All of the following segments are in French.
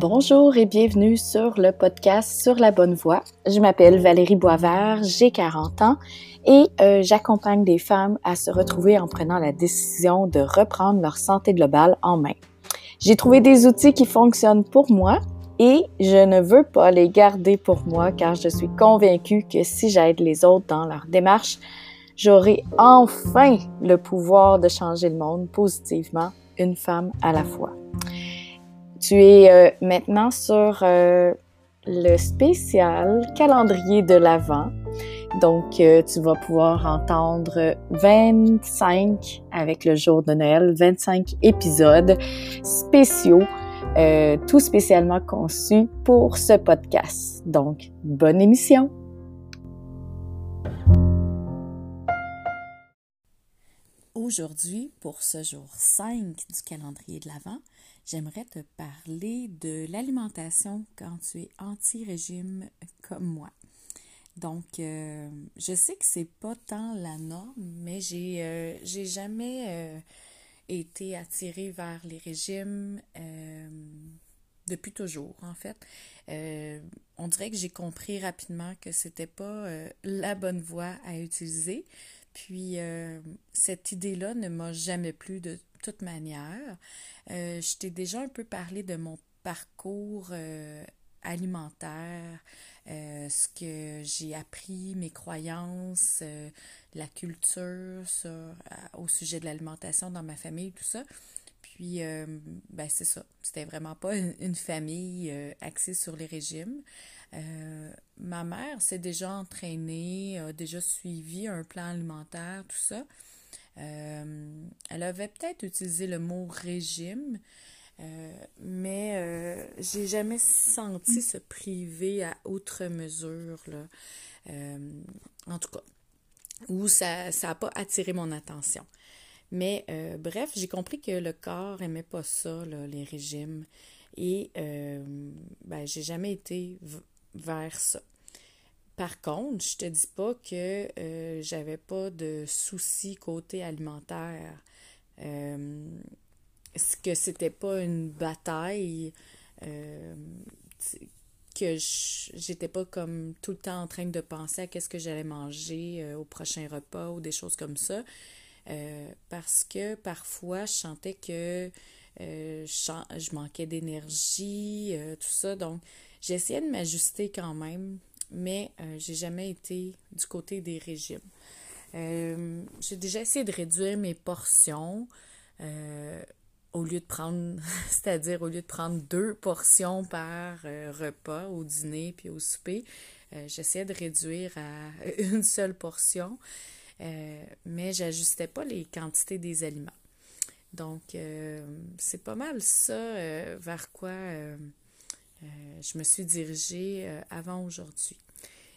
Bonjour et bienvenue sur le podcast Sur la bonne voie. Je m'appelle Valérie Boisvert, j'ai 40 ans et euh, j'accompagne des femmes à se retrouver en prenant la décision de reprendre leur santé globale en main. J'ai trouvé des outils qui fonctionnent pour moi et je ne veux pas les garder pour moi car je suis convaincue que si j'aide les autres dans leur démarche, j'aurai enfin le pouvoir de changer le monde positivement, une femme à la fois. Tu es euh, maintenant sur euh, le spécial calendrier de l'Avent. Donc, euh, tu vas pouvoir entendre 25 avec le jour de Noël, 25 épisodes spéciaux, tout spécialement conçus pour ce podcast. Donc, bonne émission! Aujourd'hui, pour ce jour 5 du calendrier de l'Avent, j'aimerais te parler de l'alimentation quand tu es anti-régime comme moi. Donc, euh, je sais que c'est pas tant la norme, mais j'ai euh, jamais euh, été attirée vers les régimes depuis toujours, en fait. on dirait que j'ai compris rapidement que c'était pas la bonne voie à utiliser. Puis, cette idée-là ne m'a jamais plu de toute manière. Euh, je t'ai déjà un peu parlé de mon parcours euh, alimentaire, euh, ce que j'ai appris, mes croyances, la culture au sujet de l'alimentation dans ma famille, tout ça. Puis, ben c'est ça. C'était vraiment pas une, famille axée sur les régimes. ma mère s'est déjà entraînée, a déjà suivi un plan alimentaire, tout ça. Euh, elle avait peut-être utilisé le mot régime, euh, mais euh, j'ai jamais senti se priver à outre mesure, là. en tout cas, ou ça n'a pas attiré mon attention. Mais bref, j'ai compris que le corps aimait pas ça, les régimes, et ben, j'ai jamais été vers ça. Par contre, je te dis pas que euh, j'avais pas de soucis côté alimentaire. Euh, que c'était pas une bataille. Euh, que j'étais pas comme tout le temps en train de penser à qu'est-ce que j'allais manger euh, au prochain repas ou des choses comme ça. Parce que parfois, je sentais que je, je, manquais d'énergie, tout ça. Donc, j'essayais de m'ajuster quand même mais euh, j'ai jamais été du côté des régimes. Euh, j'ai déjà essayé de réduire mes portions euh, au lieu de prendre, c'est-à-dire au lieu de prendre deux portions par repas au dîner puis au souper, j'essayais de réduire à une seule portion, mais j'ajustais pas les quantités des aliments. Donc, c'est pas mal ça vers quoi euh, je me suis dirigée euh, avant aujourd'hui.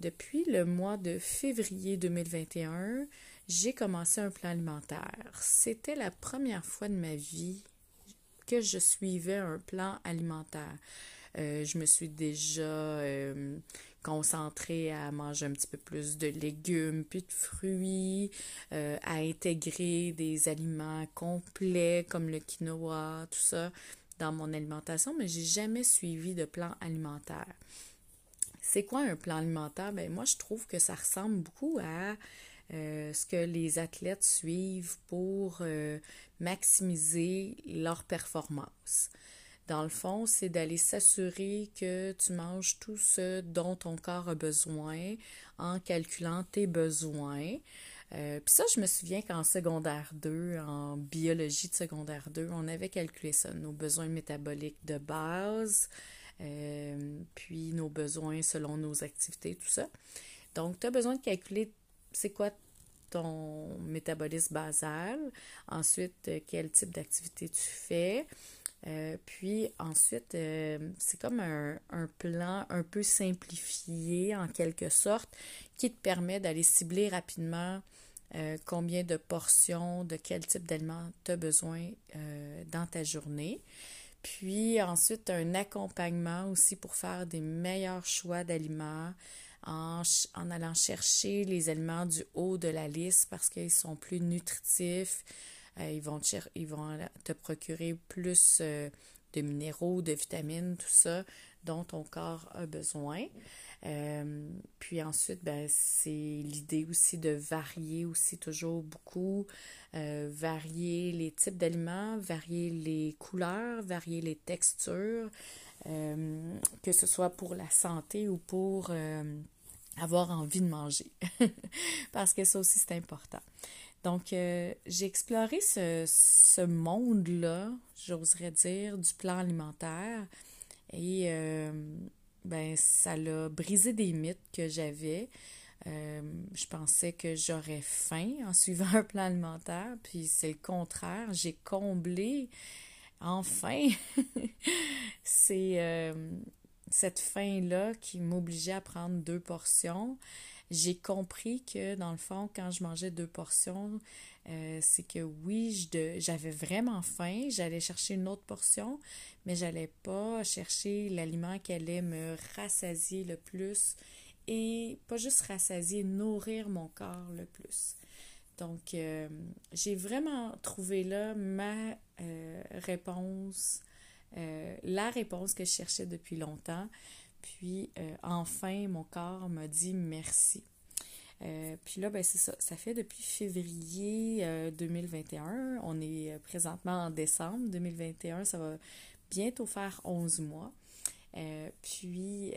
Depuis le mois de février 2021, j'ai commencé un plan alimentaire. C'était la première fois de ma vie que je suivais un plan alimentaire. Euh, je me suis déjà concentrée à manger un petit peu plus de légumes puis de fruits, à intégrer des aliments complets comme le quinoa, tout ça dans mon alimentation, mais j'ai jamais suivi de plan alimentaire. C'est quoi un plan alimentaire? Ben, moi, je trouve que ça ressemble beaucoup à euh, ce que les athlètes suivent pour euh, maximiser leur performance. Dans le fond, c'est d'aller s'assurer que tu manges tout ce dont ton corps a besoin en calculant tes besoins. Euh, puis ça, je me souviens qu'en secondaire 2, en biologie de secondaire 2, on avait calculé ça, nos besoins métaboliques de base, euh, puis nos besoins selon nos activités, tout ça. Donc, tu as besoin de calculer c'est quoi ton métabolisme basal, ensuite euh, quel type d'activité tu fais, puis ensuite, c'est comme un, plan un peu simplifié en quelque sorte qui te permet d'aller cibler rapidement euh, combien de portions, de quel type d'aliments tu as besoin euh, dans ta journée. Puis ensuite, un accompagnement aussi pour faire des meilleurs choix d'aliments en, allant chercher les aliments du haut de la liste parce qu'ils sont plus nutritifs. Euh, ils, vont te, ils vont te procurer plus de minéraux, de vitamines, tout ça dont ton corps a besoin. Euh, puis ensuite, ben, c'est l'idée aussi de varier aussi toujours beaucoup, euh, varier les types d'aliments, varier les couleurs, varier les textures, euh, que ce soit pour la santé ou pour avoir envie de manger. Parce que ça aussi, c'est important. Donc, j'ai exploré ce, ce monde-là, j'oserais dire, du plan alimentaire. Et ben ça l'a brisé des mythes que j'avais. Euh, je pensais que j'aurais faim en suivant un plan alimentaire, puis c'est le contraire. J'ai comblé enfin c'est euh, cette faim-là qui m'obligeait à prendre deux portions. J'ai compris que dans le fond, quand je mangeais deux portions, euh, c'est que oui, j'avais vraiment faim, j'allais chercher une autre portion, mais j'allais pas chercher l'aliment qui allait me rassasier le plus et pas juste rassasier, nourrir mon corps le plus. Donc, euh, j'ai vraiment trouvé là ma euh, réponse, la réponse que je cherchais depuis longtemps. Puis, enfin, mon corps m'a dit merci. Euh, puis là, ben c'est ça. Ça fait depuis février 2021. Euh, On est euh, présentement en décembre 2021. Ça va bientôt faire 11 mois. puis,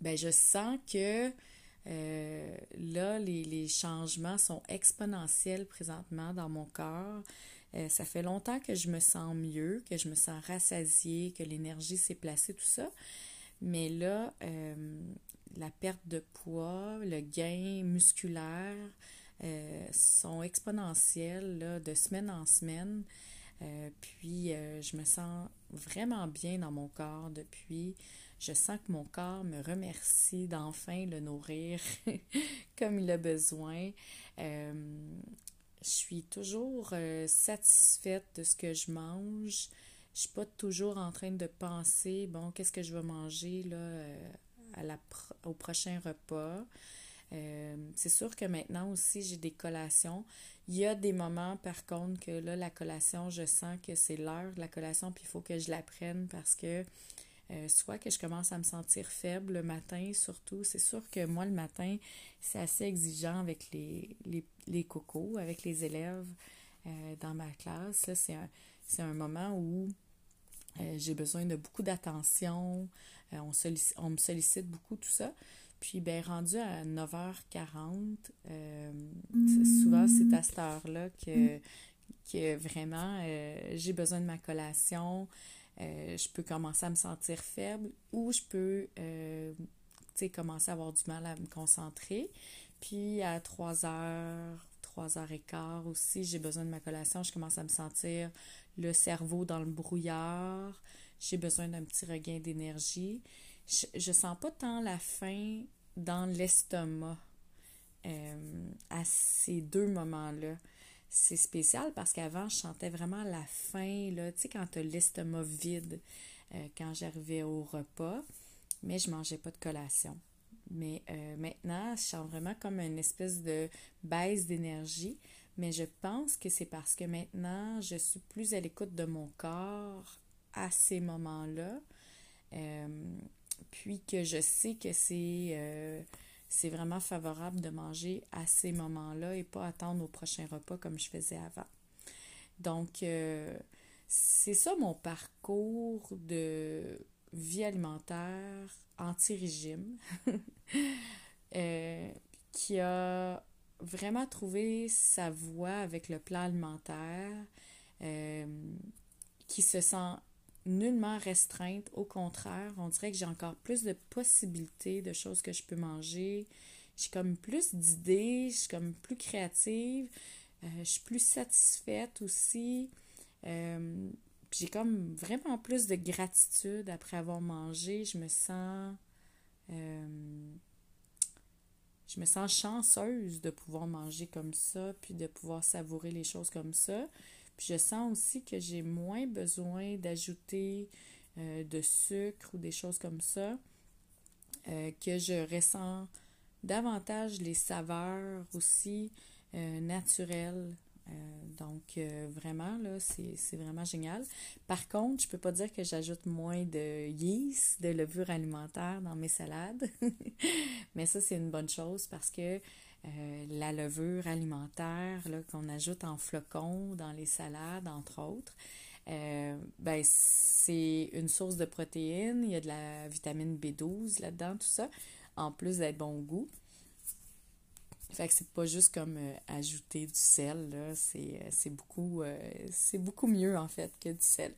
ben je sens que là, les, les, changements sont exponentiels présentement dans mon corps. Ça fait longtemps que je me sens mieux, que je me sens rassasiée, que l'énergie s'est placée, tout ça. Mais là, la perte de poids, le gain musculaire euh, sont exponentiels de semaine en semaine. Euh, puis euh, je me sens vraiment bien dans mon corps depuis. Je sens que mon corps me remercie d'enfin le nourrir comme il a besoin. Je suis toujours satisfaite de ce que je mange. Je suis pas toujours en train de penser, bon, qu'est-ce que je vais manger là au prochain repas. Euh, c'est sûr que maintenant aussi, j'ai des collations. Il y a des moments, par contre, que là, la collation, je sens que c'est l'heure de la collation, puis il faut que je la prenne parce que euh, soit que je commence à me sentir faible le matin, surtout. C'est sûr que moi, le matin, c'est assez exigeant avec les, les, cocos, avec les élèves euh, dans ma classe. c'est un, un, moment où j'ai besoin de beaucoup d'attention. Euh, on, me sollicite beaucoup tout ça. Puis, ben, rendu à 9h40, euh, souvent, c'est à cette heure-là que, que vraiment euh, j'ai besoin de ma collation. Je peux commencer à me sentir faible ou je peux commencer à avoir du mal à me concentrer. Puis à 3 heures, 3 heures et quart aussi, j'ai besoin de ma collation. Je commence à me sentir le cerveau dans le brouillard j'ai besoin d'un petit regain d'énergie. Je, ne sens pas tant la faim dans l'estomac euh, à ces deux moments-là. C'est spécial parce qu'avant, je sentais vraiment la faim, là, tu sais, quand tu l'estomac vide, euh, quand j'arrivais au repas, mais je mangeais pas de collation. Mais euh, maintenant, je sens vraiment comme une espèce de baisse d'énergie. Mais je pense que c'est parce que maintenant, je suis plus à l'écoute de mon corps à ces moments-là. Euh, puis que je sais que c'est c'est vraiment favorable de manger à ces moments-là et pas attendre au prochain repas comme je faisais avant. Donc, euh, c'est ça mon parcours de vie alimentaire anti-régime qui a vraiment trouvé sa voie avec le plan alimentaire, qui se sent nullement restreinte. Au contraire, on dirait que j'ai encore plus de possibilités de choses que je peux manger. J'ai comme plus d'idées, je suis comme plus créative, euh, je suis plus satisfaite aussi. Euh, j'ai comme vraiment plus de gratitude après avoir mangé. Je me sens. Euh, je me sens chanceuse de pouvoir manger comme ça, puis de pouvoir savourer les choses comme ça. Puis je sens aussi que j'ai moins besoin d'ajouter euh, de sucre ou des choses comme ça, euh, que je ressens davantage les saveurs aussi euh, naturelles donc, vraiment, là, c'est vraiment génial. Par contre, je peux pas dire que j'ajoute moins de yeast, de levure alimentaire dans mes salades. Mais ça, c'est une bonne chose parce que euh, la levure alimentaire qu'on ajoute en flocons dans les salades, entre autres, euh, ben, c'est une source de protéines. Il y a de la vitamine B12 là-dedans, tout ça, en plus d'être bon goût. Fait que c'est pas juste comme euh, ajouter du sel, là. C'est, beaucoup, c'est beaucoup mieux, en fait, que du sel.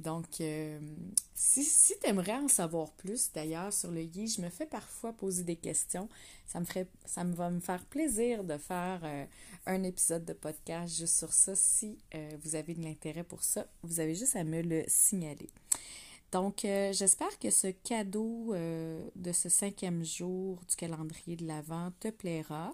Donc, euh, si, si tu aimerais en savoir plus, d'ailleurs, sur le guide, je me fais parfois poser des questions. Ça me, ferait, ça me va me faire plaisir de faire euh, un épisode de podcast juste sur ça. Si euh, vous avez de l'intérêt pour ça, vous avez juste à me le signaler. Donc, j'espère que ce cadeau de ce cinquième jour du calendrier de l'Avent te plaira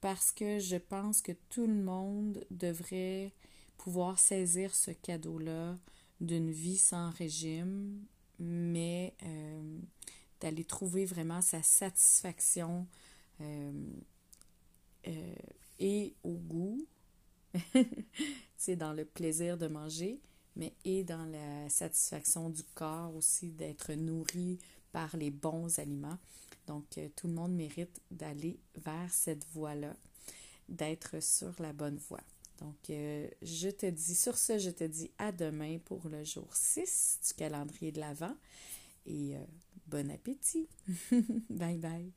parce que je pense que tout le monde devrait pouvoir saisir ce cadeau-là d'une vie sans régime, mais euh, d'aller trouver vraiment sa satisfaction euh, euh, et au goût, c'est dans le plaisir de manger, mais et dans la satisfaction du corps aussi d'être nourri par les bons aliments. Donc, tout le monde mérite d'aller vers cette voie-là, d'être sur la bonne voie. Donc, euh, je te dis, sur ce, je te dis à demain pour le jour 6 du calendrier de l'Avent et euh, bon appétit. bye bye.